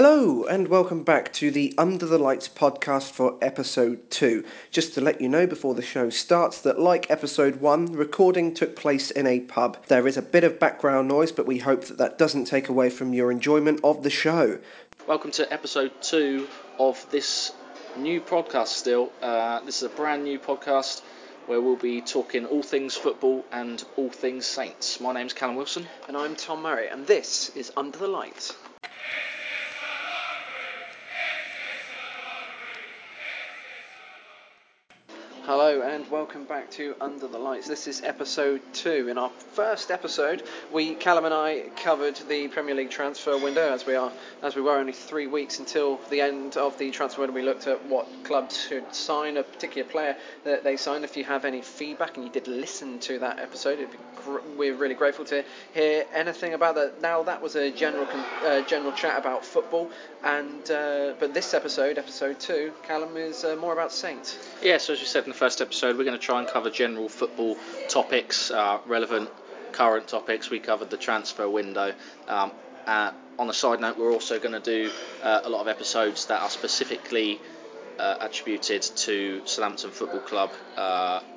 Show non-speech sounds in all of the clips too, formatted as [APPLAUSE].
Hello, and welcome back to the Under the Lights podcast for episode 2. Just to let you know before the show starts that, like episode 1, recording took place in a pub. There is a bit of background noise, but we hope that that doesn't take away from your enjoyment of the show. Welcome to episode two of this new podcast. Still, uh, this is a brand new podcast where we'll be talking all things football and all things Saints. My name's Callum Wilson. And I'm Tom Murray, and this is Under the Light. Hello and welcome back to Under the Lights. This is episode two. In our first episode, we Callum and I covered the Premier League transfer window as we are as we were only three weeks until the end of the transfer window. We looked at what clubs should sign a particular player that they signed. If you have any feedback and you did listen to that episode, gr- we're really grateful to hear anything about that. Now that was a general uh, general chat about football, and uh, but this episode, episode two, Callum is uh, more about Saints. Yeah, so as we said in the first episode, we're going to try and cover general football topics, uh, relevant current topics. We covered the transfer window. Um, uh, on a side note, we're also going to do uh, a lot of episodes that are specifically uh, attributed to Southampton Football Club,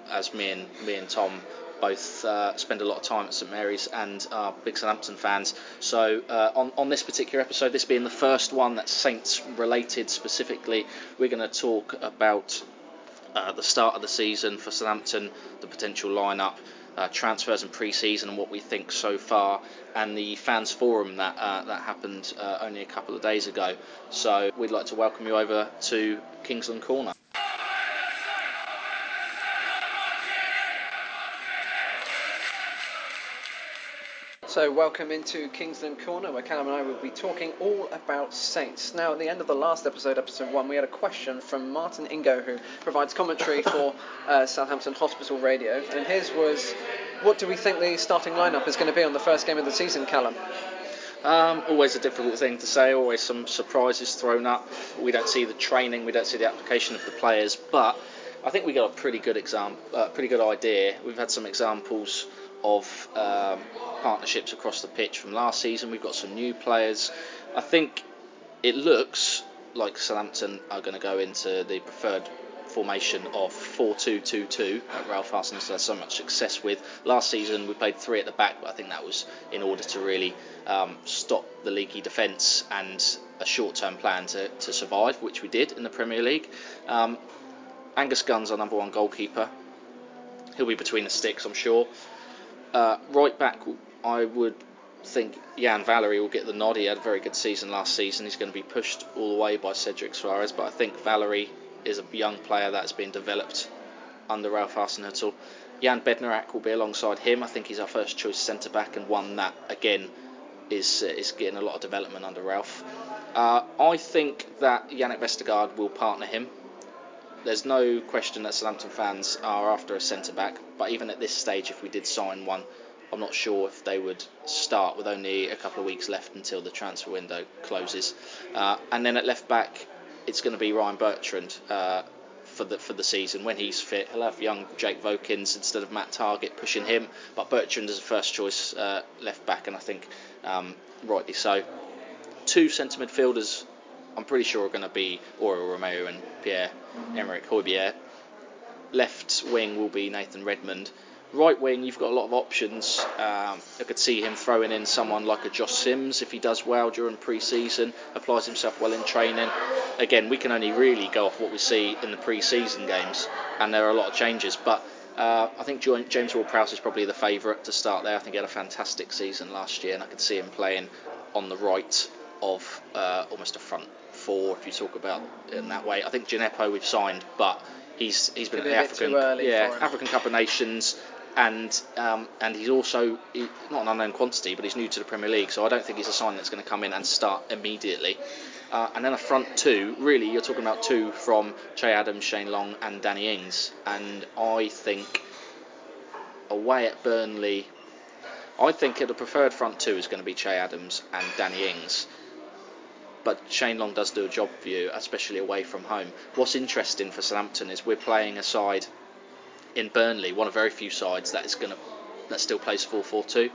as me and me and Tom both uh, spend a lot of time at St Mary's and are big Southampton fans. So uh, on on this particular episode, this being the first one that's Saints related specifically, we're going to talk about uh, the start of the season for Southampton, the potential lineup, uh, transfers and pre-season, and what we think so far, and the fans forum that uh, that happened uh, only a couple of days ago. So we'd like to welcome you over to Kingsland Corner. So, welcome into Kingsland Corner, where Callum and I will be talking all about Saints. Now, at the end of the last episode, episode one, we had a question from Martin Ingo, who provides commentary for uh, Southampton Hospital Radio, and his was, "What do we think the starting lineup is going to be on the first game of the season, Callum?" Um, always a difficult thing to say. Always some surprises thrown up. We don't see the training, we don't see the application of the players, but I think we got a pretty good example, uh, pretty good idea. We've had some examples of um, partnerships across the pitch from last season. We've got some new players. I think it looks like Southampton are going to go into the preferred formation of 4-2-2-2 that Ralph Hasenhüttl has so much success with. Last season we played three at the back, but I think that was in order to really um, stop the leaky defence and a short-term plan to, to survive, which we did in the Premier League. Um, Angus Gunn's our number one goalkeeper. He'll be between the sticks, I'm sure. Uh, right back, I would think Yan Valery will get the nod. He had a very good season last season. He's going to be pushed all the way by Cedric Soares, but I think Valery is a young player that's been developed under Ralph Hasenhüttl. Jan Bednarek will be alongside him. I think he's our first choice centre back and one that again is uh, is getting a lot of development under Ralph. Uh, I think that Jannik Vestergaard will partner him. There's no question that Southampton fans are after a centre back, but even at this stage, if we did sign one, I'm not sure if they would start with only a couple of weeks left until the transfer window closes. Uh, and then at left back, it's going to be Ryan Bertrand uh, for the for the season. When he's fit, he'll have young Jake Vokins instead of Matt Targett pushing him. But Bertrand is a first choice uh, left back, and I think um, rightly so. Two centre midfielders, I'm pretty sure are going to be Oriol Romeu and Pierre Emerick Højbjerg. Left wing will be Nathan Redmond right wing, you've got a lot of options. Um, I could see him throwing in someone like a Josh Sims if he does well during pre-season, applies himself well in training. Again, we can only really go off what we see in the pre-season games, and there are a lot of changes. But uh, I think James Ward-Prowse is probably the favourite to start there. I think he had a fantastic season last year, and I could see him playing on the right of uh, almost a front four if you talk about it in that way. I think Djenepo we've signed, but he's he's been at the African yeah African Cup of Nations and um, and he's also he, not an unknown quantity, but he's new to the Premier League, so I don't think he's a sign that's going to come in and start immediately. Uh, and then a front two, really, you're talking about two from Che Adams, Shane Long, and Danny Ings, and I think away at Burnley, I think the preferred front two is going to be Che Adams and Danny Ings. But Shane Long does do a job for you, especially away from home. What's interesting for Southampton is we're playing a side in Burnley, one of very few sides that is going to that still plays 4-4-2,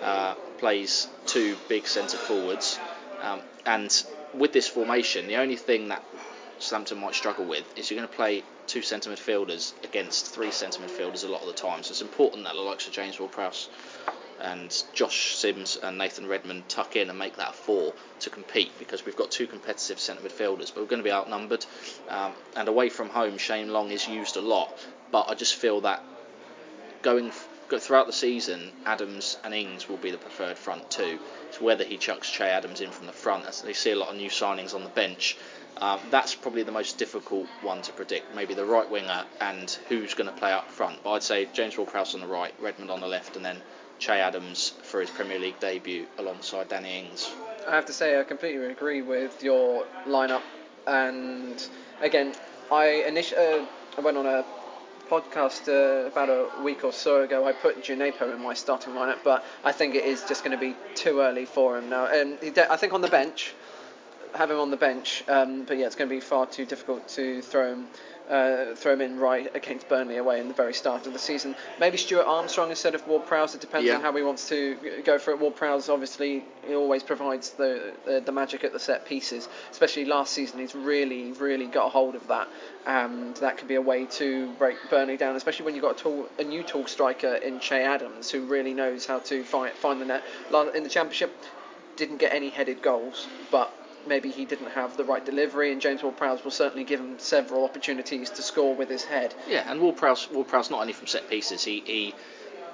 uh, plays two big centre forwards, Um, and with this formation, the only thing that Southampton might struggle with is you're going to play two centre midfielders against three centre midfielders a lot of the time. So it's important that the likes of James Ward-Prowse and Josh Sims and Nathan Redmond tuck in and make that four to compete because we've got two competitive centre midfielders, but we're going to be outnumbered. Um, and away from home, Shane Long is used a lot, but I just feel that going throughout the season, Adams and Ings will be the preferred front two. It's whether he chucks Che Adams in from the front. As they see a lot of new signings on the bench. Um, that's probably the most difficult one to predict. Maybe the right winger and who's going to play up front. But I'd say James Ward-Prowse on the right, Redmond on the left, and then Che Adams for his Premier League debut alongside Danny Ings. I have to say I completely agree with your lineup. And again, I initially uh, I went on a podcast uh, about a week or so ago, I put Djenepo in my starting lineup, but I think it is just going to be too early for him now. And I think on the bench, have him on the bench, um, but yeah, it's going to be far too difficult to throw him uh, throw him in right against Burnley away in the very start of the season. Maybe Stuart Armstrong instead of Ward Prowse. It depends yeah. on how he wants to go for it. Ward Prowse obviously he always provides the, the, the magic at the set pieces. Especially last season, he's really really got a hold of that, and that could be a way to break Burnley down. Especially when you've got a, tall, a new tall striker in Che Adams who really knows how to find find the net. In the Championship, didn't get any headed goals, but maybe he didn't have the right delivery, and James Ward-Prowse will certainly give him several opportunities to score with his head. Yeah, and Ward-Prowse, Ward-Prowse not only from set pieces, he, he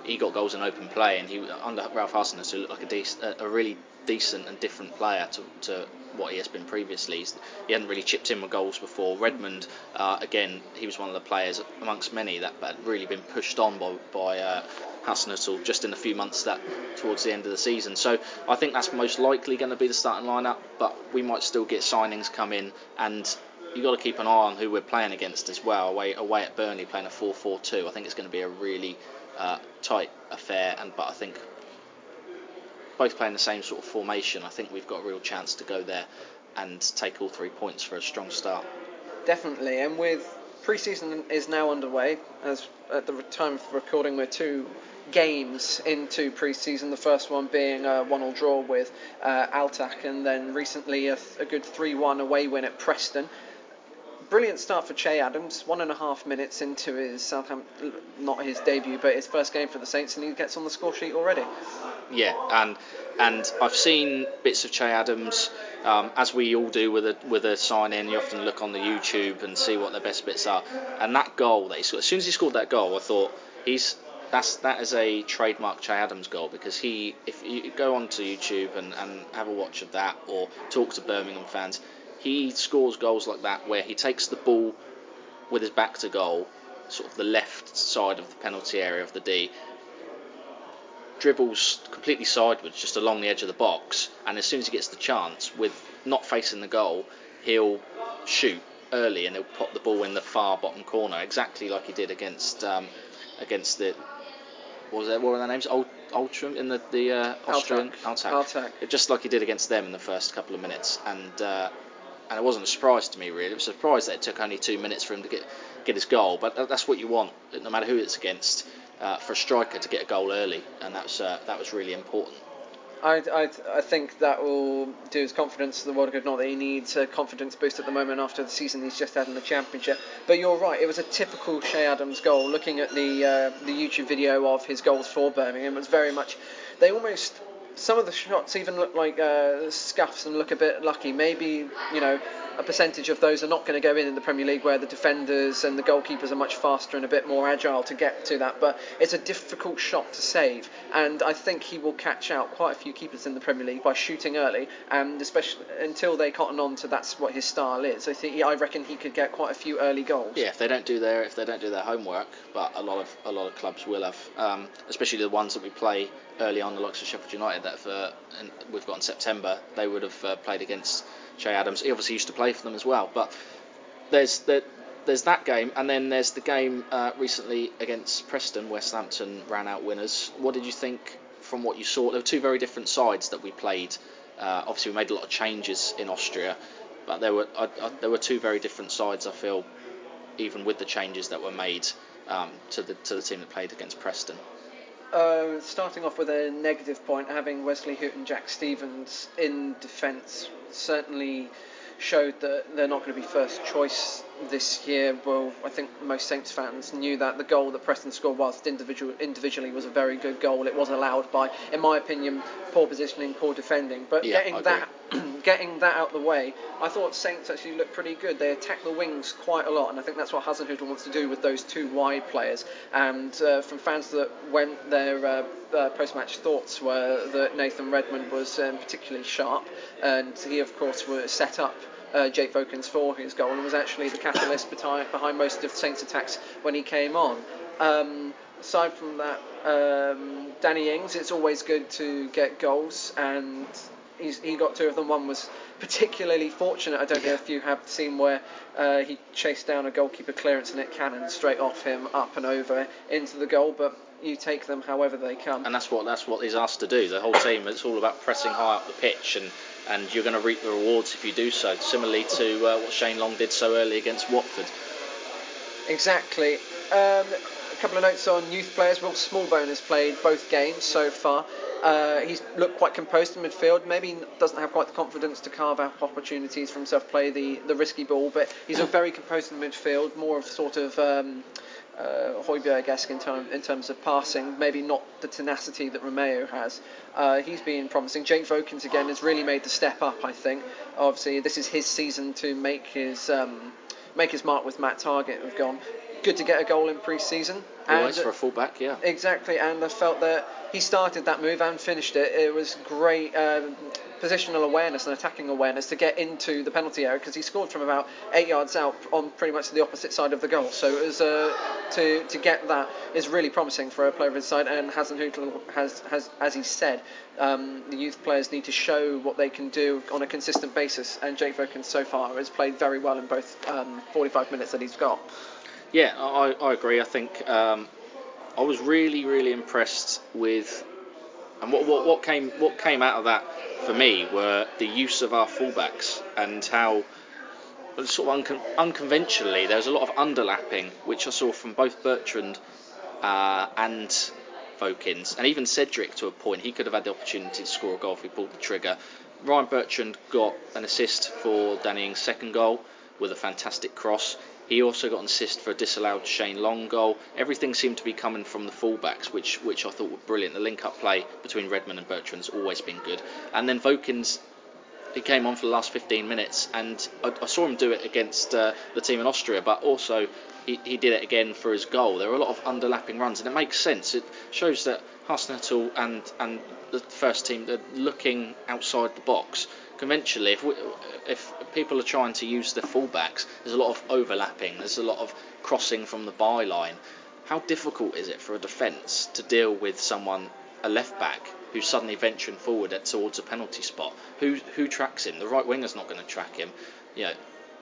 he got goals in open play, and he under Ralph Hasenhüttl looked like a, a really decent and different player to, to what he has been previously. He hadn't really chipped in with goals before. Redmond, uh, again, he was one of the players amongst many that had really been pushed on by, by uh, Hasenhüttl just in a few months that towards the end of the season. So I think that's most likely going to be the starting lineup, but we might still get signings come in and you've got to keep an eye on who we're playing against as well. Away, away at Burnley, playing a 4-4-2. I think it's going to be a really uh, tight affair, and but I think both playing the same sort of formation. I think we've got a real chance to go there and take all three points for a strong start. Definitely, and with pre-season is now underway. As at the time of recording, we're two games into pre-season. The first one being a one-all draw with uh, Altach, and then recently a, a good three-one away win at Preston. Brilliant start for Che Adams. One and a half minutes into his Southampton, not his debut, but his first game for the Saints, and he gets on the score sheet already. Yeah, and and I've seen bits of Che Adams, um, as we all do with a with a sign in. You often look on the YouTube and see what their best bits are. And that goal that he scored, as soon as he scored that goal, I thought he's that's that is a trademark Che Adams goal because he, if you go onto YouTube and, and have a watch of that or talk to Birmingham fans, he scores goals like that where he takes the ball with his back to goal, sort of the left side of the penalty area of the D, dribbles completely sideways just along the edge of the box, and as soon as he gets the chance, with not facing the goal, he'll shoot early and he'll pop the ball in the far bottom corner, exactly like he did against um, against the what was that? What were their names? Old Ultram in the the uh, Austrian Altach. Just like he did against them in the first couple of minutes, and uh, and it wasn't a surprise to me really. It was a surprise that it took only two minutes for him to get get his goal. But that's what you want, no matter who it's against, uh, for a striker to get a goal early, and that's uh, that was really important. I, I, I think that will do his confidence the world good. Not that he needs a confidence boost at the moment after the season he's just had in the championship. But you're right, it was a typical Che Adams goal. Looking at the uh, the YouTube video of his goals for Birmingham, it was very much. They almost some of the shots even look like uh, scuffs and look a bit lucky. Maybe you know a percentage of those are not going to go in in the Premier League, where the defenders and the goalkeepers are much faster and a bit more agile to get to that. But it's a difficult shot to save, and I think he will catch out quite a few keepers in the Premier League by shooting early, and especially until they cotton on to that's what his style is. I think I reckon he could get quite a few early goals. Yeah, if they don't do their if they don't do their homework, but a lot of a lot of clubs will have, um, especially the ones that we play early on, the likes of Sheffield United that for, we've got in September, they would have uh, played against Che Adams. He obviously used to play for them as well. But there's the, there's that game, and then there's the game uh, recently against Preston, where Southampton ran out winners. What did you think from what you saw? There were two very different sides that we played. Uh, obviously, we made a lot of changes in Austria, but there were there were two very different sides. I feel, even with the changes that were made um, to the to the team that played against Preston. Uh, starting off with a negative point, having Wesley Hoedt and Jack Stephens in defence certainly showed that they're not going to be first choice this year. Well, I think most Saints fans knew that the goal that Preston scored, whilst individual, individually was a very good goal, it was allowed by, in my opinion, poor positioning, poor defending. But Yeah, getting that, getting that out the way, I thought Saints actually looked pretty good. They attacked the wings quite a lot, and I think that's what Hasenhüttl wants to do with those two wide players. And uh, from fans that went their uh, uh, post-match thoughts were that Nathan Redmond was um, particularly sharp, and he of course was set up uh, Jake Vokins for his goal and was actually the catalyst behind, most of Saints' attacks when he came on. Um, aside from that, um, Danny Ings, it's always good to get goals, and he's, he got two of them. One was particularly fortunate. I don't know if you have seen where uh, he chased down a goalkeeper clearance and it cannoned straight off him, up and over into the goal, but you take them however they come. and that's what that's what he's asked to do. The whole team, it's all about pressing high up the pitch, and, and you're going to reap the rewards if you do so. Similarly to uh, what Shane Long did so early against Watford. Exactly. Um, couple of notes on youth players. Will Smallbone has played both games so far. Uh, he's looked quite composed in midfield. Maybe doesn't have quite the confidence to carve out opportunities for himself, play the, the risky ball, but he's a very composed in midfield. More of sort of um, uh, Højbjerg-esque in, term, in terms of passing, maybe not the tenacity that Romeu has. Uh, he's been promising. Jake Vokins again has really made the step up. I think. Obviously, this is his season to make his um, make his mark with Matt Targett. Have gone. Good to get a goal in pre-season. Always And- for a fullback, yeah. Exactly, and I felt that he started that move and finished it. It was great um, positional awareness and attacking awareness to get into the penalty area because he scored from about eight yards out on pretty much the opposite side of the goal. So it was uh, to to get that is really promising for a player of his side. And Hasenhüttl has has as he said, um, the youth players need to show what they can do on a consistent basis. And Jake Vokins so far has played very well in both um, 45 minutes that he's got. Yeah, I, I agree. I think um, I was really, really impressed with, and what, what, what came what came out of that for me were the use of our fullbacks and how sort of uncon- unconventionally there was a lot of underlapping, which I saw from both Bertrand uh, and Vokins, and even Cedric to a point. He could have had the opportunity to score a goal if he pulled the trigger. Ryan Bertrand got an assist for Danny second goal with a fantastic cross. He also got an assist for a disallowed Shane Long goal. Everything seemed to be coming from the fullbacks, which which I thought were brilliant. The link-up play between Redmond and Bertrand's always been good. And then Vokins he came on for the last 15 minutes, and I, I saw him do it against uh, the team in Austria, but also he, he did it again for his goal. There were a lot of underlapping runs, and it makes sense. It shows that Hasenhüttl and and the first team they're looking outside the box. Conventionally, if we, if people are trying to use the fullbacks, there's a lot of overlapping. There's a lot of crossing from the byline. How difficult is it for a defence to deal with someone, a left back, who's suddenly venturing forward at, towards a penalty spot? Who who tracks him? The right winger's not going to track him. You know,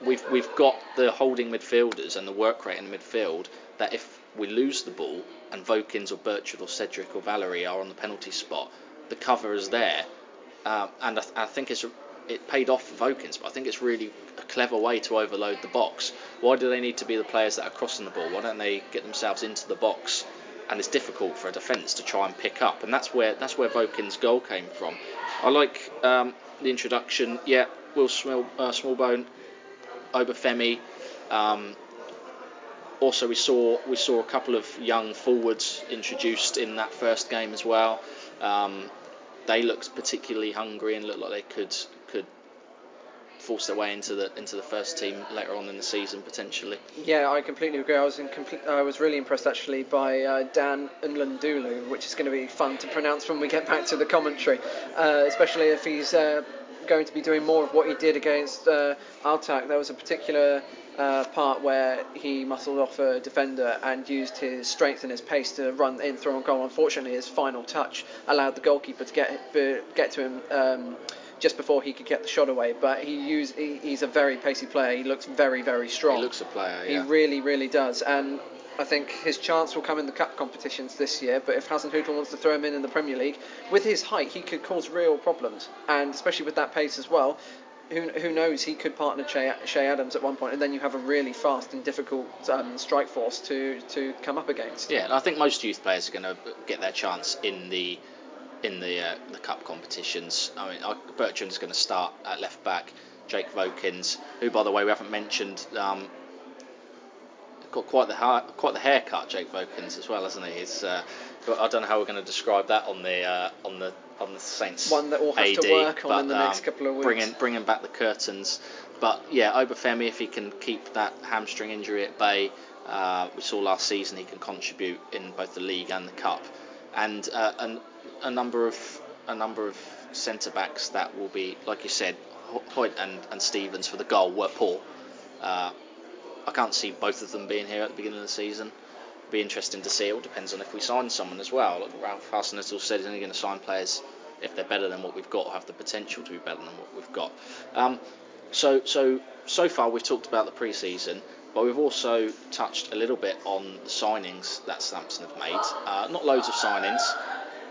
we've we've got the holding midfielders and the work rate in the midfield that if we lose the ball and Vokins or Bertrand or Cedric or Valery are on the penalty spot, the cover is there, um, and I, th- I think it's it paid off for Vokins, but I think it's really a clever way to overload the box. Why do they need to be the players that are crossing the ball? Why don't they get themselves into the box? And it's difficult for a defence to try and pick up, and that's where that's where Vokins' goal came from. I like um, the introduction. Yeah, Will Small, uh, Smallbone, Obafemi. Um, also, we saw we saw a couple of young forwards introduced in that first game as well. Um, they looked particularly hungry and looked like they could could force their way into the into the first team later on in the season potentially. Yeah, I completely agree. I was in complete, I was really impressed actually by uh, Dan N'Lundulu, which is going to be fun to pronounce when we get back to the commentary, uh, especially if he's uh, going to be doing more of what he did against uh, Altach. There was a particular uh, part where he muscled off a defender and used his strength and his pace to run in through on goal. Unfortunately, his final touch allowed the goalkeeper to get get to him. Um, just before he could get the shot away, but he used, he, he's a very pacey player. He looks very, very strong. He looks a player. Yeah. He really, really does. And I think his chance will come in the cup competitions this year. But if Hasenhüttl wants to throw him in in the Premier League, with his height, he could cause real problems. And especially with that pace as well, who, who knows? He could partner Che, Che Adams at one point, and then you have a really fast and difficult um, strike force to, to come up against. Yeah, and I think most youth players are going to get their chance in the in the uh, the cup competitions. I mean, Bertrand's going to start at left back. Jake Vokins, who by the way we haven't mentioned, um, got quite the ha- quite the haircut, Jake Vokins as well, hasn't he? Uh, I don't know how we're going to describe that on the uh, on the on the Saints. One that we'll have AD, to work on but, in the um, next couple of weeks. Bringing bringing back the curtains, but yeah, Obafemi if he can keep that hamstring injury at bay, uh, we saw last season he can contribute in both the league and the cup, and uh, and a number of a number of centre backs that will be like you said, Hoedt and, and Stephens for the goal were poor. Uh, I can't see both of them being here at the beginning of the season. Be interesting to see. It all depends on if we sign someone as well. Like Ralph Hasenhüttl said he's only going to sign players if they're better than what we've got or have the potential to be better than what we've got. Um, so so so far we've talked about the pre-season, but we've also touched a little bit on the signings that Southampton have made. Uh, not loads of signings,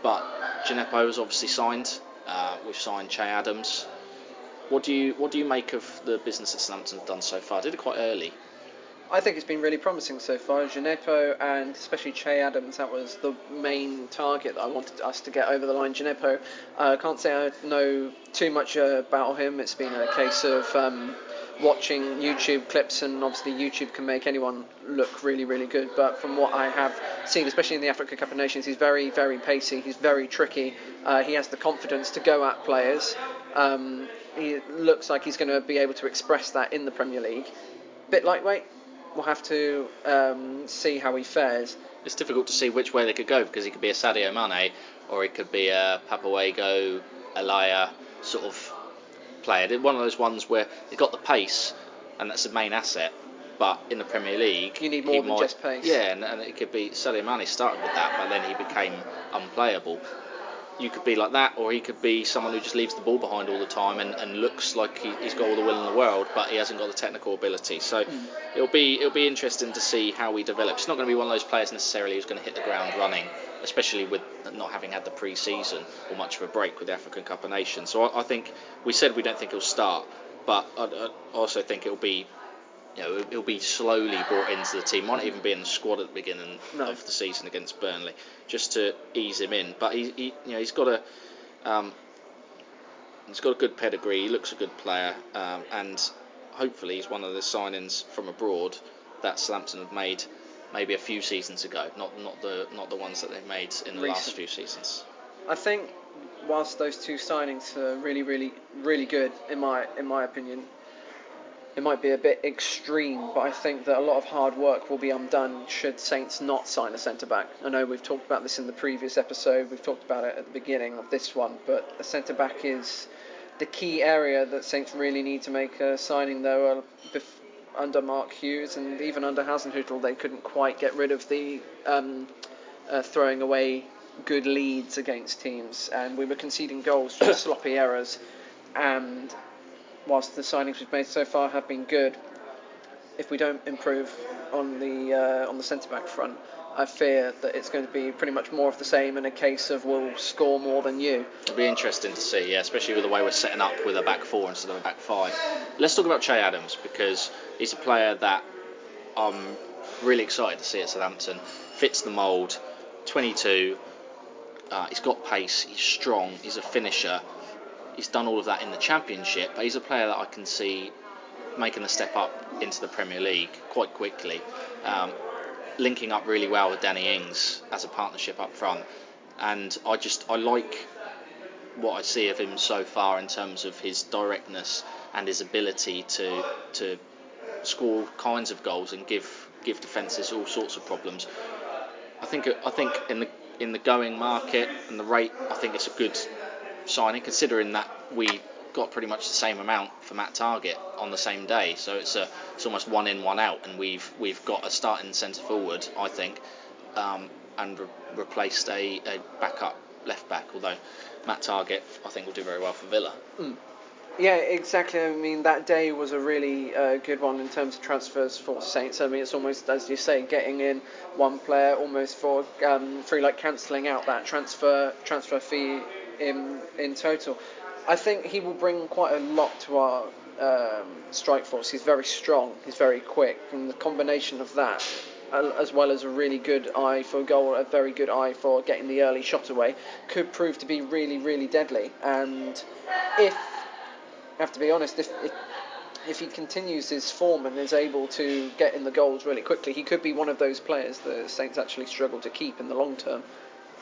but Djenepo has obviously signed. Uh, we've signed Che Adams. What do you what do you make of the business that Southampton have done so far? Did it quite early. I think it's been really promising so far. Djenepo and especially Che Adams, that was the main target that I wanted us to get over the line. Djenepo, I uh, can't say I know too much uh, about him. It's been a case of um, watching YouTube clips, and obviously YouTube can make anyone look really, really good. But from what I have seen, especially in the Africa Cup of Nations, he's very, very pacey. He's very tricky. Uh, he has the confidence to go at players. Um, he looks like he's going to be able to express that in the Premier League. Bit lightweight, we'll have to um, see how he fares. It's difficult to see which way they could go because he could be a Sadio Mane or he could be a Papa Waigo, Elia sort of player. One of those ones where he's got the pace and that's the main asset. But in the Premier League, you need more than might, just pace. Yeah, and, and it could be Sadio Mane started with that, but then he became unplayable you could be like that, or he could be someone who just leaves the ball behind all the time and, and looks like he, has got all the will in the world, but he hasn't got the technical ability. So mm. it'll be it'll be interesting to see how he develops. It's not going to be one of those players necessarily who's going to hit the ground running, especially with not having had the pre-season or much of a break with the African Cup of Nations. So I, I think we said we don't think he'll start, but I, I also think it'll be you know, he'll be slowly brought into the team. Might even be in the squad at the beginning no. of the season against Burnley, just to ease him in. But he, he you know, he's got a, um, he's got a good pedigree. He looks a good player, um, and hopefully he's one of the signings from abroad that Southampton have made maybe a few seasons ago, not not the not the ones that they've made in the Recent. last few seasons. I think whilst those two signings are really, really, really good in my in my opinion, it might be a bit extreme, but I think that a lot of hard work will be undone should Saints not sign a centre back. I know we've talked about this in the previous episode, we've talked about it at the beginning of this one, but a centre back is the key area that Saints really need to make a signing, though. Uh, Under Mark Hughes and even under Hasenhüttl, they couldn't quite get rid of the um, uh, throwing away good leads against teams, and we were conceding goals from [COUGHS] sloppy errors. And whilst the signings we've made so far have been good, if we don't improve on the uh, on the centre back front, I fear that it's going to be pretty much more of the same in a case of we'll score more than you. It'll be interesting to see, yeah, especially with the way we're setting up with a back four instead of a back five. Let's talk about Che Adams because he's a player that I'm really excited to see at Southampton. Fits the mould, 22. Uh, he's got pace. He's strong. He's a finisher he's done all of that in the Championship, but he's a player that I can see making a step up into the Premier League quite quickly, um, linking up really well with Danny Ings as a partnership up front. And I just I like what I see of him so far in terms of his directness and his ability to to score kinds of goals and give give defences all sorts of problems. I think I think in the in the going market and the rate, I think it's a good signing, considering that we got pretty much the same amount for Matt Targett on the same day. So it's a it's almost one in, one out, and we've we've got a starting centre forward, I think, um, and re- replaced a, a backup left back. Although Matt Targett, I think, will do very well for Villa. Mm. Yeah, exactly. I mean, that day was a really uh, good one in terms of transfers for Saints. I mean, it's almost, as you say, getting in one player almost for um, free, like cancelling out that transfer transfer fee in in total. I think he will bring quite a lot to our um, strike force. He's very strong. He's very quick, and the combination of that, as well as a really good eye for goal, a very good eye for getting the early shot away, could prove to be really, really deadly. And if I have to be honest, if, if if he continues his form and is able to get in the goals really quickly, he could be one of those players the Saints actually struggle to keep in the long term.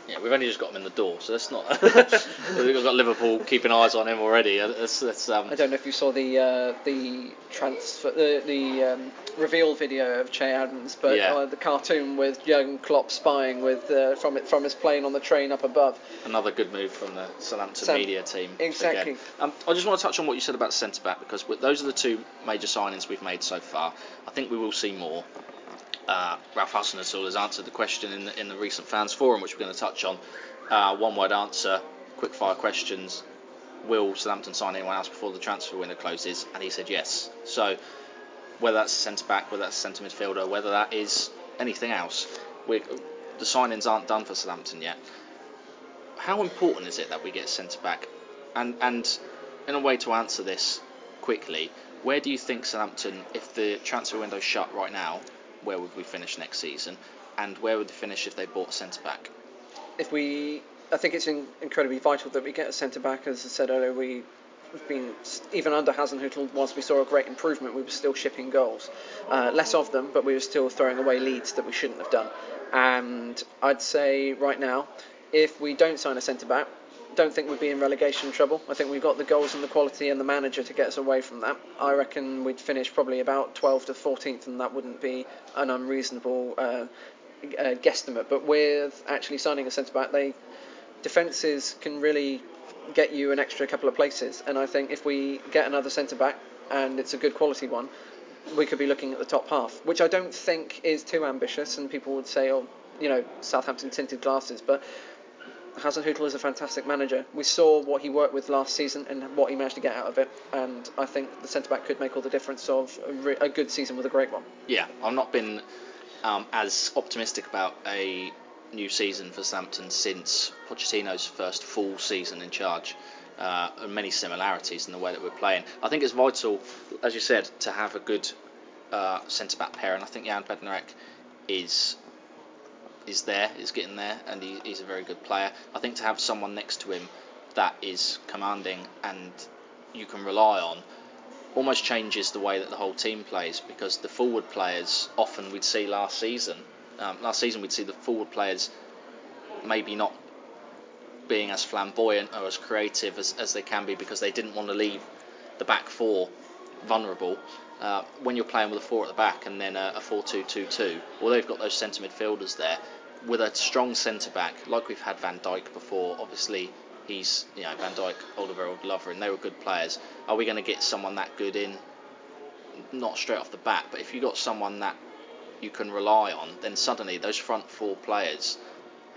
Yeah, we've only just got him in the door, so that's not. [LAUGHS] we've got Liverpool keeping eyes on him already. That's, that's, um... I don't know if you saw the uh, the transfer the, the um, reveal video of Che Adams, but Yeah. uh, the cartoon with Jurgen Klopp spying with uh, from it from his plane on the train up above. Another good move from the Southampton Sam- media team. exactly. Um, I just want to touch on what you said about centre back because those are the two major signings we've made so far. I think we will see more. Uh, Ralph Hasenhüttl has answered the question in the, in the recent fans forum, which we're going to touch on. Uh, one word answer, quick fire questions. Will Southampton sign anyone else before the transfer window closes? And he said yes. So whether that's centre back, whether that's centre midfielder, whether that is anything else, we the signings aren't done for Southampton yet how important is it that we get centre back? And and in a way to answer this quickly, where do you think Southampton, if the transfer window shut right now, where would we finish next season? And where would they finish if they bought a centre back? If we, I think it's in, incredibly vital that we get a centre back. As I said earlier, we. have been even under Hasenhüttl. Whilst we saw a great improvement, we were still shipping goals, uh, less of them, but we were still throwing away leads that we shouldn't have done. And I'd say right now, if we don't sign a centre back, don't think we'd be in relegation trouble. I think we've got the goals and the quality and the manager to get us away from that. I reckon we'd finish probably about 12th to 14th, and that wouldn't be an unreasonable uh, uh, guesstimate. But with actually signing a centre back, they defences can really get you an extra couple of places. And I think if we get another centre back and it's a good quality one, we could be looking at the top half, which I don't think is too ambitious. And people would say, oh, you know, Southampton tinted glasses, but Hasenhüttl is a fantastic manager. We saw what he worked with last season and what he managed to get out of it, and I think the centre back could make all the difference of a, re- a good season with a great one. Yeah, I've not been um, as optimistic about a new season for Southampton since Pochettino's first full season in charge. Uh, and many similarities in the way that we're playing. I think it's vital, as you said, to have a good uh, centre back pair, and I think Jan Bednarek is is there, is getting there, and he, he's a very good player. I think to have someone next to him that is commanding and you can rely on almost changes the way that the whole team plays because the forward players often we'd see last season. Um, last season we'd see the forward players maybe not being as flamboyant or as creative as, as they can be because they didn't want to leave the back four vulnerable. Uh, when you're playing with a four at the back and then a, a 4-2-2-2, although they've got those centre midfielders there, with a strong centre back like we've had Van Dijk before, obviously he's you know Van Dijk, Alderweireld, Lovren, they were good players. Are we going to get someone that good in? Not straight off the bat, but if you got someone that you can rely on, then suddenly those front four players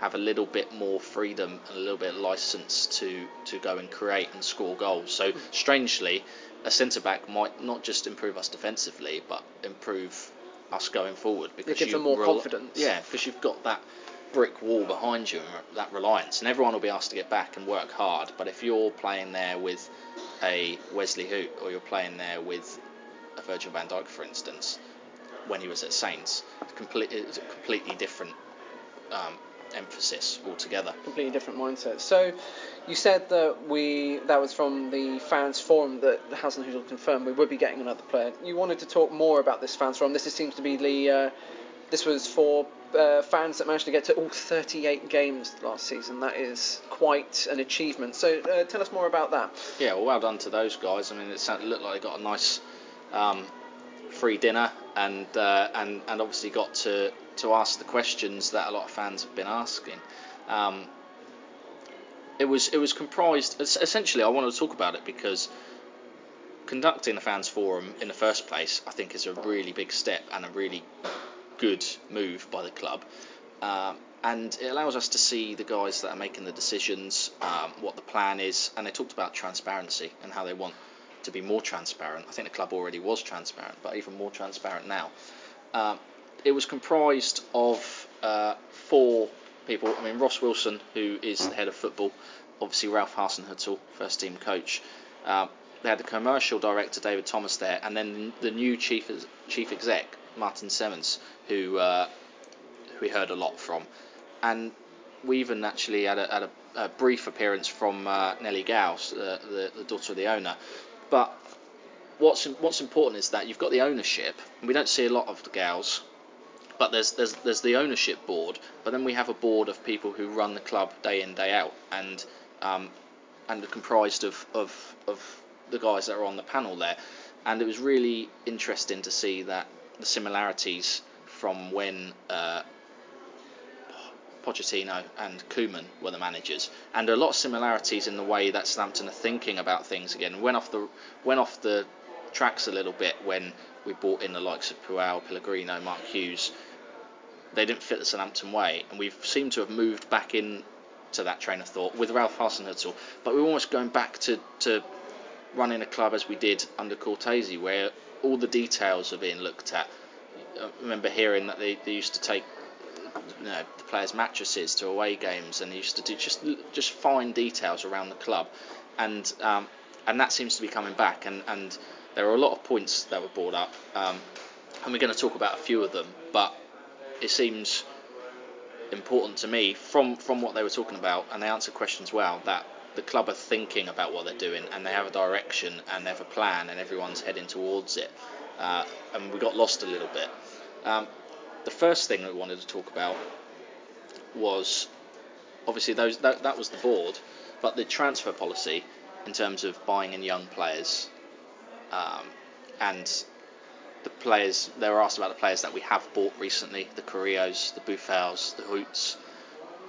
have a little bit more freedom and a little bit of license to to go and create and score goals. So strangely, a centre back might not just improve us defensively, but improve us going forward because gives you them more rel- confidence. Yeah, because you've got that brick wall behind you and that reliance, and everyone will be asked to get back and work hard. But if you're playing there with a Wesley Hoedt or you're playing there with a Virgil van Dijk, for instance, when he was at Saints, it's complete, it's a completely different um, emphasis altogether. completely different mindset. So, you said that we that was from the fans forum that Hasenhüttl confirmed we would be getting another player. You wanted to talk more about this fans forum. This is- seems to be the uh, this was for uh, fans that managed to get to all 38 games last season. That is quite an achievement. So, uh, tell us more about that. Yeah, well, well done to those guys. I mean, it looked like they got a nice um, free dinner and uh, and and obviously got to to ask the questions that a lot of fans have been asking. Um, it was it was comprised essentially. I wanted to talk about it because conducting a fans forum in the first place, I think, is a really big step and a really good move by the club. Um, and it allows us to see the guys that are making the decisions, um, what the plan is, and they talked about transparency and how they want to be more transparent. I think the club already was transparent, but even more transparent now. Um, it was comprised of uh, four people. I mean, Ross Wilson, who is the head of football, obviously Ralph Hasenhüttl, first team coach. Uh, they had the commercial director David Thomas there, and then the new chief chief exec Martin Semmens, who uh, we heard a lot from, and we even actually had a, had a, a brief appearance from uh, Nellie Gauss, uh, the, the daughter of the owner. But what's what's important is that you've got the ownership, we don't see a lot of the gals. But there's there's there's the ownership board, but then we have a board of people who run the club day in day out, and um, and are comprised of, of of the guys that are on the panel there, and it was really interesting to see that the similarities from when uh, Pochettino and Koeman were the managers, and a lot of similarities in the way that Southampton are thinking about things again. Went off the went off the tracks a little bit when we brought in the likes of Puel, Pellegrino, Mark Hughes. They didn't fit the Southampton way, and we've seemed to have moved back in to that train of thought with Ralph Hasenhüttl. But we're almost going back to, to running a club as we did under Cortese, where all the details are being looked at. I remember hearing that they, they used to take you know, the players' mattresses to away games, and he used to do just just fine details around the club, and um, and that seems to be coming back. And, and there are a lot of points that were brought up, um, and we're going to talk about a few of them. But it seems important to me from from what they were talking about, and they answer questions well. That the club are thinking about what they're doing, and they have a direction, and they have a plan, and everyone's heading towards it. Uh, and we got lost a little bit. Um, the first thing that we wanted to talk about was obviously those that, that was the board, but the transfer policy in terms of buying in young players, um, and the players they were asked about the players that we have bought recently, the Carrillos, the Boufals, the Hoedts,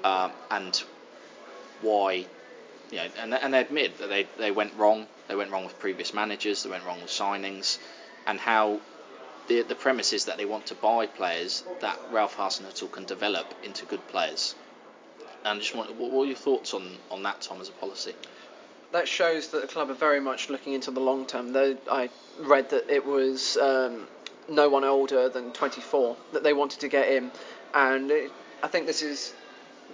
um, and why. You know, and, and they admit that they, they went wrong. They went wrong with previous managers. They went wrong with signings, and how the the premise is that they want to buy players that Ralph Hasenhüttl can develop into good players. And I just want, what are your thoughts on, on that, Tom, as a policy? That shows that the club are very much looking into the long term. Though I read that it was um, no one older than 24 that they wanted to get in, and it, I think this is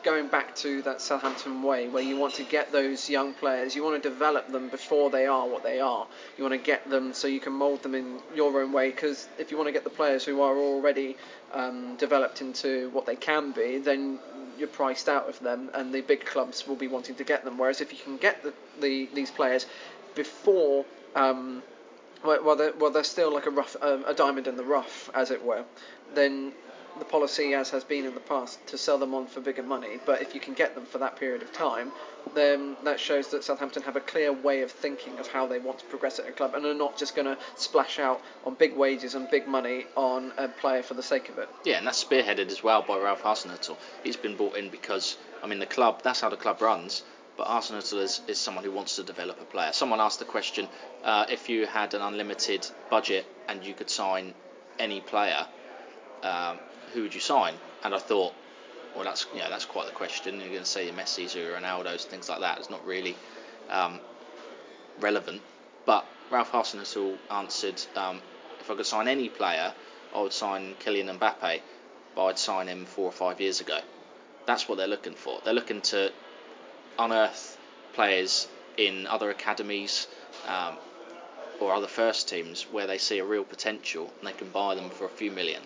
going back to that Southampton way where you want to get those young players, you want to develop them before they are what they are. You want to get them so you can mould them in your own way because if you want to get the players who are already um, developed into what they can be, then you're priced out of them and the big clubs will be wanting to get them. Whereas if you can get the, the these players before. Um, well, they're, well, they're still like a rough, a diamond in the rough, as it were. Then the policy, as has been in the past, to sell them on for bigger money. But if you can get them for that period of time, then that shows that Southampton have a clear way of thinking of how they want to progress at a club and are not just going to splash out on big wages and big money on a player for the sake of it. Yeah, and that's spearheaded as well by Ralph Hasenhüttl. He's been brought in because, I mean, the club, that's how the club runs. But Hasenhüttl is, is someone who wants to develop a player. Someone asked the question uh, if you had an unlimited budget and you could sign any player, um, who would you sign? And I thought, well, that's you know that's quite the question. You're going to say Messi's or Ronaldo's, things like that. It's not really um, relevant. But Ralph Hasenhüttl answered, um, if I could sign any player, I would sign Kylian Mbappe, but I'd sign him four or five years ago. That's what they're looking for. They're looking to unearth players in other academies um, or other first teams where they see a real potential and they can buy them for a few million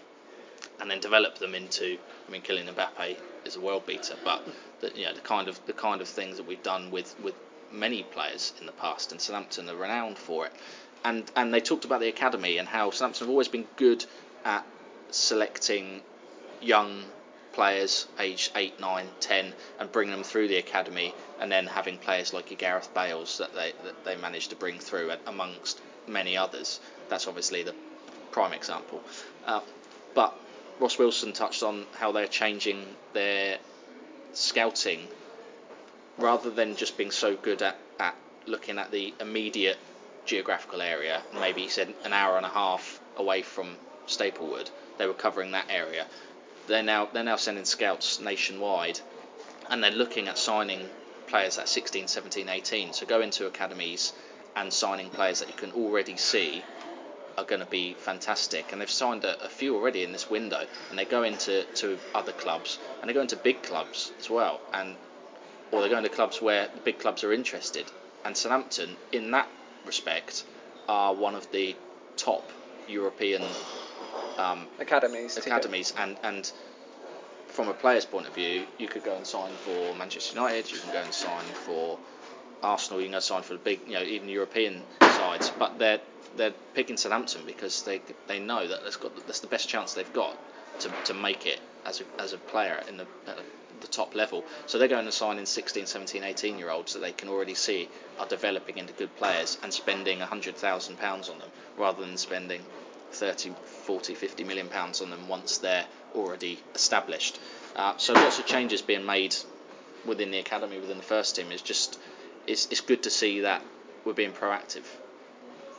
and then develop them into. I mean, Kylian Mbappe is a world beater, but the, you know, the kind of the kind of things that we've done with with many players in the past, and Southampton are renowned for it. And and they talked about the academy and how Southampton have always been good at selecting young players aged 8, 9, 10 and bringing them through the academy and then having players like Gareth Bales that they that they managed to bring through amongst many others. That's obviously the prime example. Uh, but Ross Wilson touched on how they're changing their scouting rather than just being so good at, at looking at the immediate geographical area. Maybe he said an hour and a half away from Staplewood. They were covering that area. They're now they're now sending scouts nationwide, and they're looking at signing players at 16, 17, 18. So go into academies and signing players that you can already see are going to be fantastic, and they've signed a, a, few already in this window, and they go into to other clubs, and they go into big clubs as well, and or they're going to clubs where the big clubs are interested. And Southampton, in that respect, are one of the top European um, academies. academies, and and from a player's point of view, you could go and sign for Manchester United, you can go and sign for Arsenal, you can go and sign for the big, you know, even European sides, but they're they're picking Southampton because they they know that that's got that's the best chance they've got to, to make it as a, as a player in the the top level. So they're going to sign in 16, 17, 18 year olds that they can already see are developing into good players and spending £100,000 on them rather than spending 30, 40, 50 million pounds on them once they're already established. Uh, so lots of changes being made within the academy, within the first team. It's just it's, it's good to see that we're being proactive.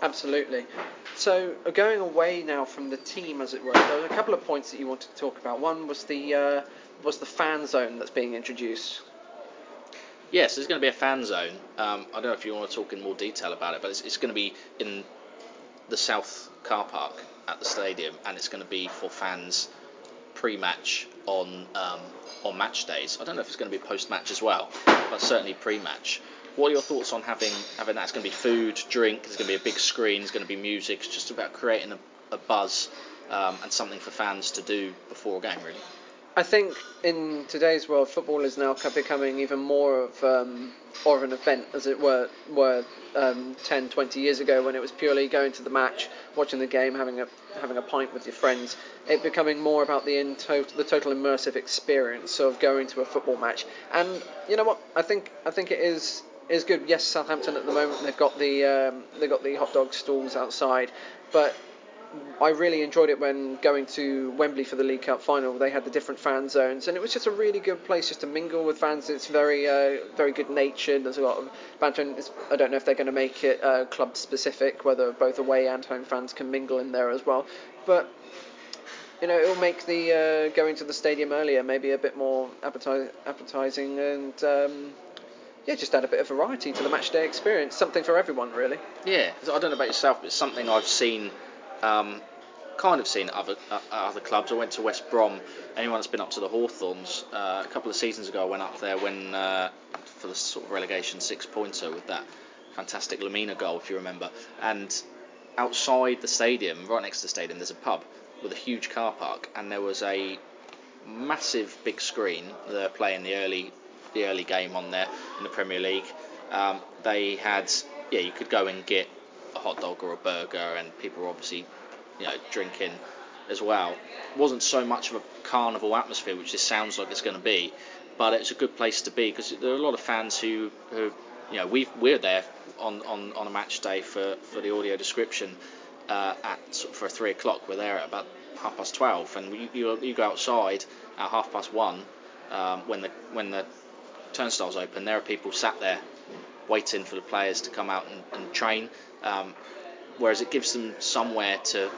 Absolutely. So uh, going away now from the team, as it were, there were a couple of points that you wanted to talk about. One was the uh, was the fan zone that's being introduced. Yes, there's going to be a fan zone. Um, I don't know if you want to talk in more detail about it, but it's, it's going to be in the south car park at the stadium, and it's going to be for fans pre-match on um, on match days. I don't know if it's going to be post-match as well, but certainly pre-match. What are your thoughts on having having that? It's going to be food, drink. There's going to be a big screen. There's going to be music. It's just about creating a, a buzz um, and something for fans to do before a game, really. I think in today's world, football is now becoming even more of um, or of an event, as it were, were um, 10, 20 years ago, when it was purely going to the match, watching the game, having a having a pint with your friends. It becoming more about the in total, the total immersive experience of going to a football match. And you know what? I think I think it is is good. Yes, Southampton at the moment they've got the um, they've got the hot dog stalls outside, but I really enjoyed it when going to Wembley for the League Cup final. They had the different fan zones, and it was just a really good place just to mingle with fans. It's very, uh, very good natured. There's a lot of banter. I don't know if they're going to make it uh, club specific, whether both away and home fans can mingle in there as well. But you know, it'll make the uh, going to the stadium earlier maybe a bit more appetizing and. Um, yeah, just add a bit of variety to the match day experience. Something for everyone, really. Yeah, I don't know about yourself, but it's something I've seen um, kind of seen at other uh, other clubs. I went to West Brom. Anyone that's been up to the Hawthorns uh, a couple of seasons ago, I went up there when uh, for the sort of relegation six pointer with that fantastic Lemina goal, if you remember. And outside the stadium, right next to the stadium, there's a pub with a huge car park, and there was a massive big screen. They're playing the early the early game on there in the Premier League. Um, they had yeah, you could go and get a hot dog or a burger, and people were obviously, you know, drinking as well. It wasn't so much of a carnival atmosphere, which this sounds like it's going to be, but it's a good place to be because there are a lot of fans who, who you know, we we're there on, on, on a match day for, for the audio description uh, at for three o'clock. We're there at about half past twelve, and you, you, you go outside at half past one um, when the when the turnstiles open. There are people sat there waiting for the players to come out and, and train. Um, whereas it gives them somewhere to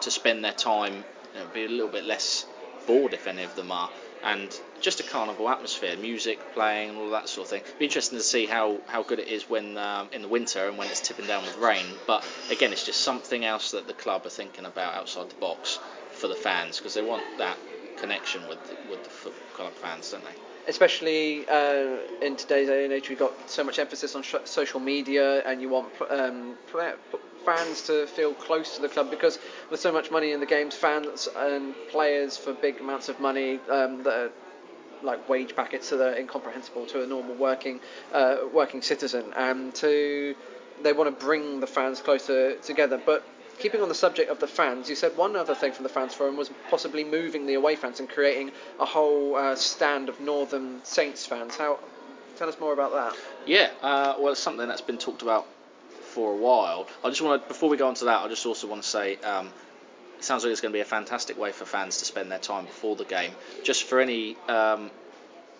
to spend their time, you know, be a little bit less bored if any of them are, and just a carnival atmosphere, music playing, all that sort of thing. Be interesting to see how, how good it is when um, in the winter and when it's tipping down with rain. But again, it's just something else that the club are thinking about outside the box for the fans because they want that connection with with the football club fans, don't they? Especially uh, in today's day and age, we've got so much emphasis on sh- social media, and you want um, fans to feel close to the club because with so much money in the games, fans and players for big amounts of money um, that are like wage packets that are incomprehensible to a normal working uh, working citizen, and to they want to bring the fans closer together, but keeping on the subject of the fans, you said one other thing from the fans forum was possibly moving the away fans and creating a whole uh, stand of Northern Saints fans. How? Tell us more about that. Yeah, uh, well, it's something that's been talked about for a while. I just want to, before we go on to that, I just also want to say. Um, it sounds like it's going to be a fantastic way for fans to spend their time before the game. Just for any um,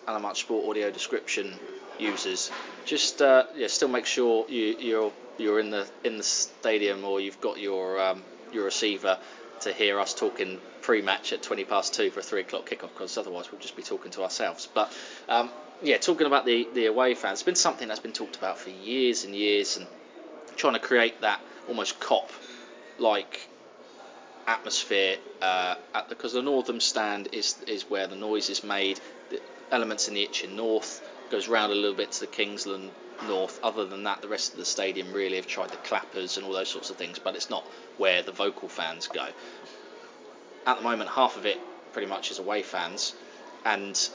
Much Sport audio description users, just uh, yeah, still make sure you, you're you're in the in the stadium or you've got your um, your receiver to hear us talking pre-match at 20 past two for a three o'clock kickoff because otherwise we'll just be talking to ourselves. But um, yeah, talking about the the away fans, it's been something that's been talked about for years and years, and trying to create that almost Kop like atmosphere uh, because the, the northern stand is is where the noise is made. The elements in the Itchen North goes round a little bit to the Kingsland North. Other than that, the rest of the stadium really have tried the clappers and all those sorts of things, but it's not where the vocal fans go. At the moment, half of it pretty much is away fans, and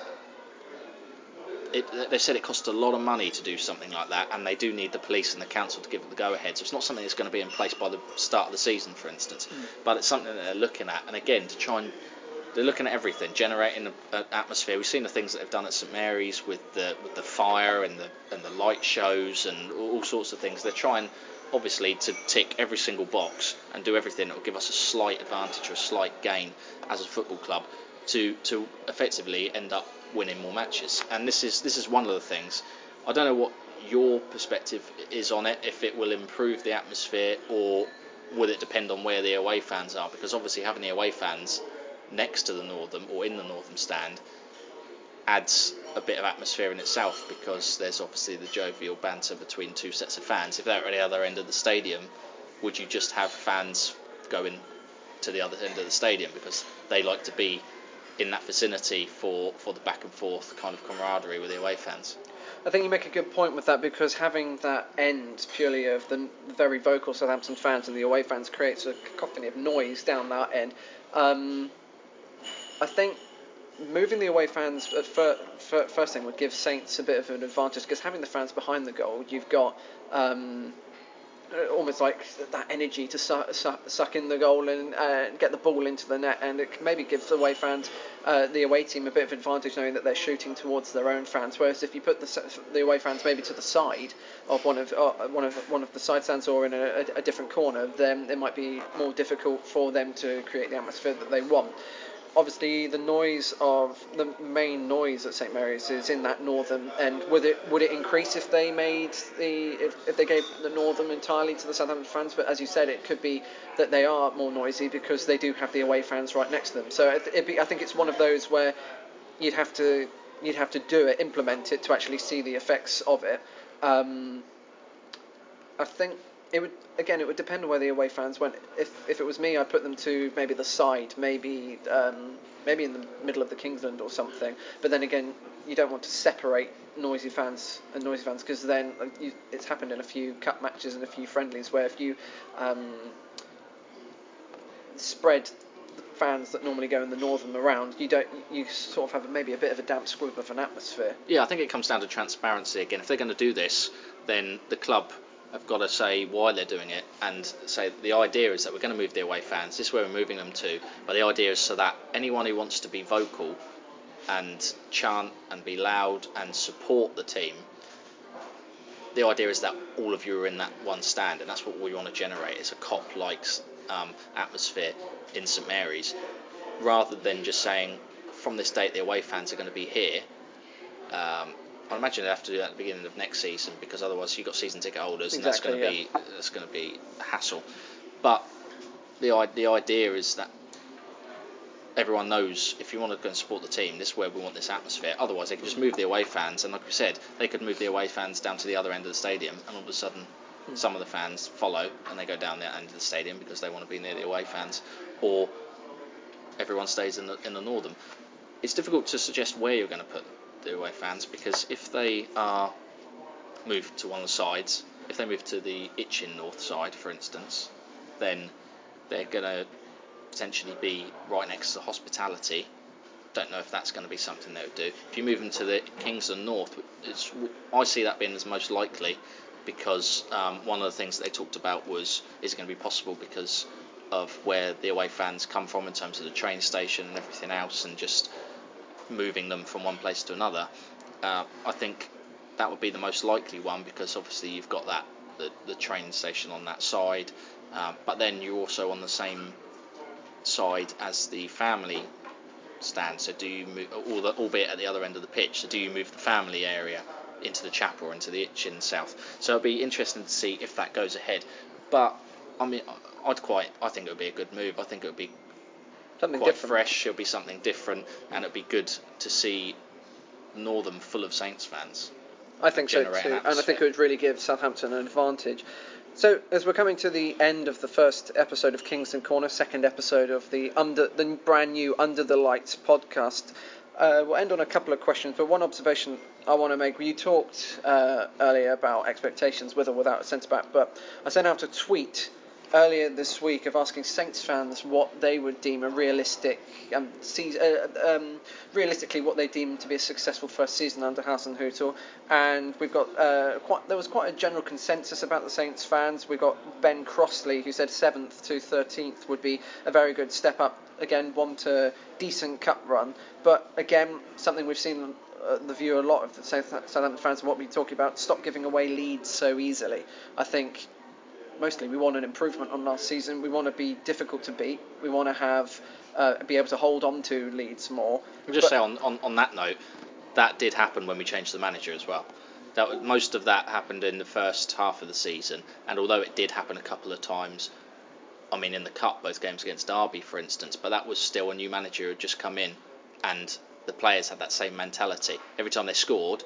it, they said it costs a lot of money to do something like that, and they do need the police and the council to give it the go ahead. So it's not something that's going to be in place by the start of the season, for instance, mm. but it's something that they're looking at. And again, to try and they're looking at everything, generating an uh, atmosphere. We've seen the things that they've done at St Mary's with the with the fire and the and the light shows and all sorts of things. They're trying obviously to tick every single box and do everything that will give us a slight advantage or a slight gain as a football club to to effectively end up winning more matches. And this is this is one of the things. I don't know what your perspective is on it. If it will improve the atmosphere or will it depend on where the away fans are? Because obviously having the away fans next to the Northern or in the Northern stand adds a bit of atmosphere in itself because there's obviously the jovial banter between two sets of fans. If they're at the other end of the stadium, would you just have fans going to the other end of the stadium because they like to be in that vicinity for, for the back and forth kind of camaraderie with the away fans. I think you make a good point with that because having that end purely of the very vocal Southampton fans and the away fans creates a cacophony of noise down that end. Um, I think moving the away fans at fir- fir- first thing would give Saints a bit of an advantage because having the fans behind the goal, you've got um, uh, almost like that energy to su- su- suck in the goal and uh, get the ball into the net, and it maybe gives the away fans, uh, the away team, a bit of advantage knowing that they're shooting towards their own fans. Whereas if you put the, the away fans maybe to the side of one of uh, one of one of the side stands or in a, a different corner, then it might be more difficult for them to create the atmosphere that they want obviously the noise of the main noise at St Mary's is in that northern end. Would it would it increase if they made the if, if they gave the northern entirely to the Southampton fans? But as you said, it could be that they are more noisy because they do have the away fans right next to them. So be, I think it's one of those where you'd have to you'd have to do it, implement it to actually see the effects of it. Um, I think it would again it would depend on where the away fans went. If if it was me, I'd put them to maybe the side, maybe um, maybe in the middle of the Kingsland or something. But then again, you don't want to separate noisy fans and noisy fans because then uh, you, it's happened in a few cup matches and a few friendlies where if you um, spread fans that normally go in the northern around, you don't you sort of have maybe a bit of a damp squib of an atmosphere. Yeah, I think it comes down to transparency again. If they're going to do this, then the club have got to say why they're doing it and say the idea is that we're going to move the away fans. This is where we're moving them to. But the idea is so that anyone who wants to be vocal and chant and be loud and support the team, the idea is that all of you are in that one stand, and that's what we want to generate. It's a Kop-like um, atmosphere in St Mary's, rather than just saying from this date the away fans are going to be here. Um, I imagine they have to do that at the beginning of next season because otherwise you've got season ticket holders exactly, and that's going to yeah. be that's going to be a hassle. But the the idea is that everyone knows if you want to go and support the team, this is where we want this atmosphere. Otherwise, they could just move the away fans, and like we said, they could move the away fans down to the other end of the stadium, and all of a sudden, mm. some of the fans follow and they go down the end of the stadium because they want to be near the away fans, or everyone stays in the in the northern. It's difficult to suggest where you're going to put the away fans because if they are moved to one of the sides, if they move to the Itchen north side, for instance, then they're going to potentially be right next to the hospitality. Don't know if that's going to be something they would do. If you move them to the Kingsland North, I see that being as most likely because um, one of the things that they talked about was is it going to be possible because of where the away fans come from in terms of the train station and everything else, and just moving them from one place to another. Uh, I think that would be the most likely one because obviously you've got that the, the train station on that side, uh, but then you're also on the same side as the family stand. So do you move, albeit at the other end of the pitch? So do you move the family area into the chapel or into the Itchen south? So it'll be interesting to see if that goes ahead. But I mean, I'd quite. I think it would be a good move. I think it would be something quite different. fresh. It'll be something different, and it'll be good to see Northern full of Saints fans. I think so too, an and I think it would really give Southampton an advantage. So, as we're coming to the end of the first episode of Kingsland Corner, second episode of the under the brand new Under the Lights podcast, Uh, we'll end on a couple of questions, but one observation I want to make. You talked uh, earlier about expectations with or without a centre back, but I sent out a tweet earlier this week of asking Saints fans what they would deem a realistic, um, season, uh, um, realistically what they deem to be a successful first season under Hasenhüttl, and we've got uh, quite there was quite a general consensus about the Saints fans. We've got Ben Crossley who said seventh to thirteenth would be a very good step up. Again, want a decent cup run, but again something we've seen uh, the view a lot of the Southampton fans and what we talk about. Stop giving away leads so easily. I think mostly we want an improvement on last season. We want to be difficult to beat. We want to have uh, be able to hold on to leads more. I'll just but, say on, on, on that note, that did happen when we changed the manager as well. That most of that happened in the first half of the season, and although it did happen a couple of times, I mean in the cup, both games against Derby, for instance, but that was still a new manager who had just come in, and the players had that same mentality. Every time they scored,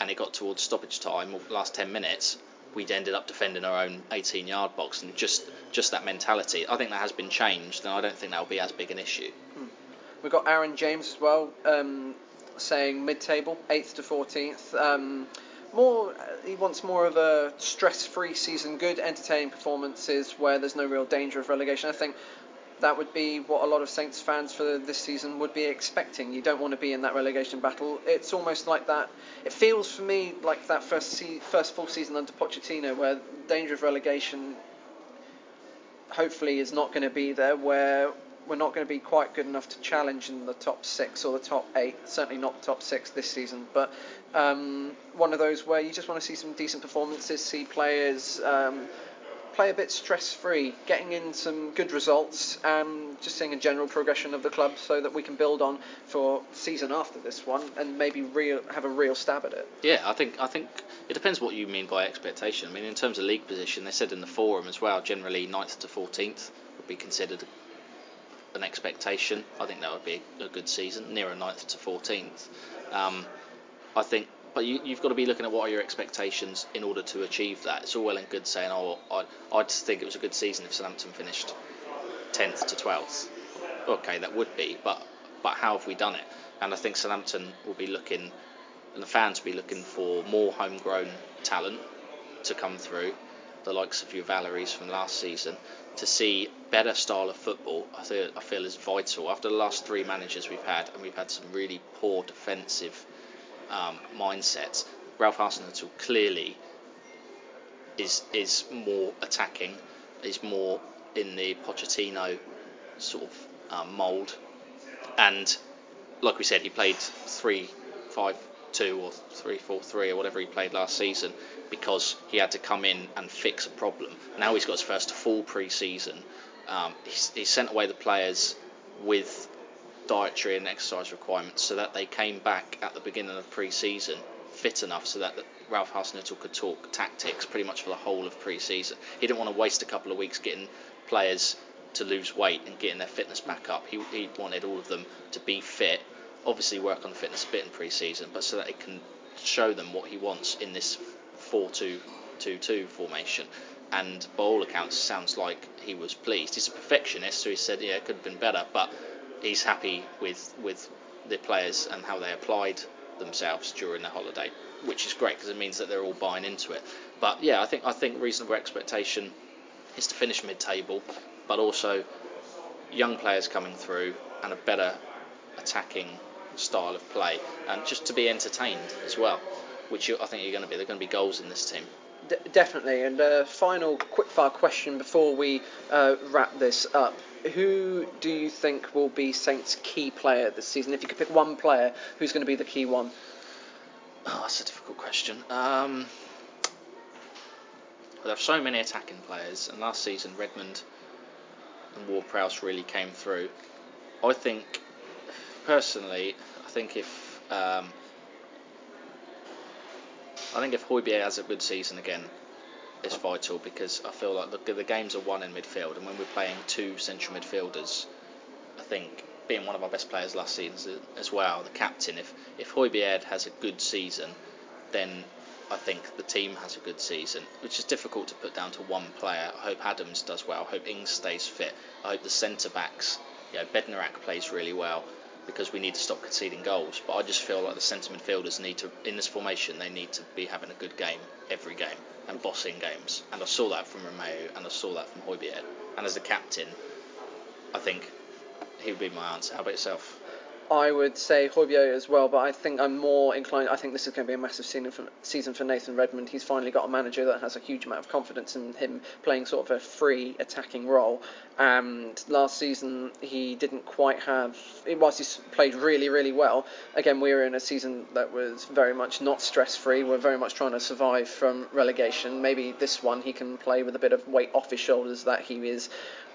and it got towards stoppage time, or last 10 minutes, we'd ended up defending our own 18 yard box and just just that mentality. I think that has been changed, and I don't think that will be as big an issue. Hmm. We've got Aaron James as well, um, saying mid-table, eighth to 14th. Um, more, he wants more of a stress-free season, good, entertaining performances where there's no real danger of relegation. I think that would be what a lot of Saints fans for this season would be expecting. You don't want to be in that relegation battle. It's almost like that. It feels for me like that first se- first full season under Pochettino, where danger of relegation hopefully is not going to be there. Where we're not going to be quite good enough to challenge in the top six or the top eight. Certainly not the top six this season, but um, one of those where you just want to see some decent performances, see players. Um, play a bit stress free, getting in some good results, and just seeing a general progression of the club so that we can build on for season after this one and maybe real have a real stab at it. Yeah, I think I think it depends what you mean by expectation. I mean, in terms of league position, they said in the forum as well, generally 9th to 14th would be considered an expectation. I think that would be a good season, nearer 9th to 14th. Um, I think but you, have got to be looking at what are your expectations in order to achieve that. It's all well and good saying, oh, I, I just think it was a good season if Southampton finished 10th to 12th. Okay, that would be, but but how have we done it? And I think Southampton will be looking, and the fans will be looking for more homegrown talent to come through, the likes of your Valeries from last season, to see better style of football. I feel I feel is vital after the last three managers we've had, and we've had some really poor defensive um, mindsets. Ralph Hasenhüttl clearly is is more attacking, is more in the Pochettino sort of um, mould, and like we said, he played three five two or three four three or whatever he played last season because he had to come in and fix a problem. Now he's got his first full pre-season. Um, he's, he's sent away the players with dietary and exercise requirements so that they came back at the beginning of pre-season fit enough so that Ralph Hasenhüttl could talk tactics pretty much for the whole of pre-season. He didn't want to waste a couple of weeks getting players to lose weight and getting their fitness back up. He, he wanted all of them to be fit, obviously work on fitness a bit in pre-season, but so that it can show them what he wants in this 4-2-2-2 formation. And by all accounts, sounds like he was pleased. He's a perfectionist, so he said, yeah, it could have been better, but he's happy with with the players and how they applied themselves during the holiday, which is great because it means that they're all buying into it. But yeah, I think I think reasonable expectation is to finish mid-table, but also young players coming through and a better attacking style of play, and just to be entertained as well, which I think you're going to be. There are going to be goals in this team. Definitely. And a uh, final quickfire question before we uh, wrap this up who do you think will be Saints' key player this season? If you could pick one player, who's going to be the key one? Oh, that's a difficult question. Um, well, there are so many attacking players, and last season Redmond and Ward-Prowse really came through. I think, personally, I think if um, I think if Højbjerg has a good season again, it's vital because I feel like the, the games are won in midfield, and when we're playing two central midfielders, I think being one of our best players last season as well, the captain, if if Højbjerg has a good season, then I think the team has a good season, which is difficult to put down to one player. I hope Adams does well. I hope Ings stays fit. I hope the centre backs, you know, Bednarek plays really well. Because we need to stop conceding goals. But I just feel like the centre midfielders need to, in this formation, they need to be having a good game every game and bossing games. And I saw that from Romeu and I saw that from Højbjerg. And as a captain, I think he would be my answer. How about yourself? I would say Højbjerg as well, but I think I'm more inclined. I think this is going to be a massive season for, season for Nathan Redmond. He's finally got a manager that has a huge amount of confidence in him playing sort of a free attacking role. And last season he didn't quite have. Whilst he played really, really well, again we were in a season that was very much not stress free. We're very much trying to survive from relegation. Maybe this one he can play with a bit of weight off his shoulders that he is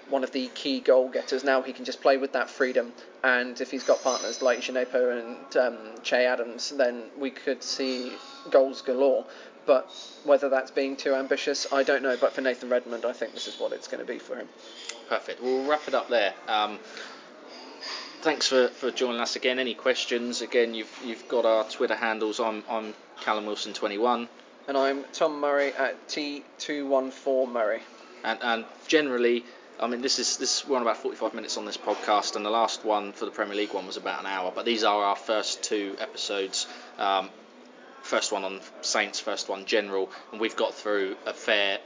one of the key goal getters. Now he can just play with that freedom, and if he's got partners like Djenepo and um, Che Adams, then we could see goals galore. But whether that's being too ambitious, I don't know. But for Nathan Redmond, I think this is what it's going to be for him. Perfect. We'll wrap it up there. Um, thanks for, for joining us again. Any questions? Again, you've you've got our Twitter handles. I'm I'm Callum Wilson 21. And I'm Tom Murray at T214 Murray. And and generally I mean, this is this we're on about 45 minutes on this podcast, and the last one for the Premier League one was about an hour. But these are our first two episodes. Um, first one on Saints, first one general, and we've got through a fair,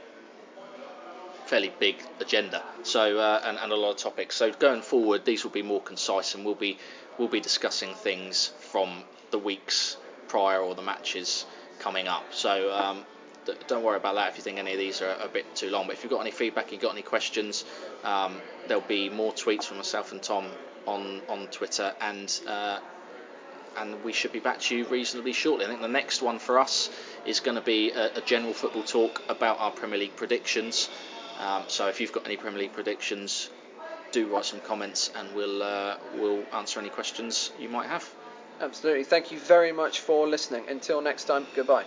fairly big agenda. So uh, and, and a lot of topics. So going forward, these will be more concise, and we'll be we'll be discussing things from the weeks prior or the matches coming up. So um, don't worry about that if you think any of these are a bit too long. But if you've got any feedback, you've got any questions, um, there'll be more tweets from myself and Tom on on Twitter, and uh, and we should be back to you reasonably shortly. I think the next one for us is going to be a, a general football talk about our Premier League predictions. Um, so if you've got any Premier League predictions, do write some comments, and we'll uh, we'll answer any questions you might have. Absolutely. Thank you very much for listening. Until next time, goodbye.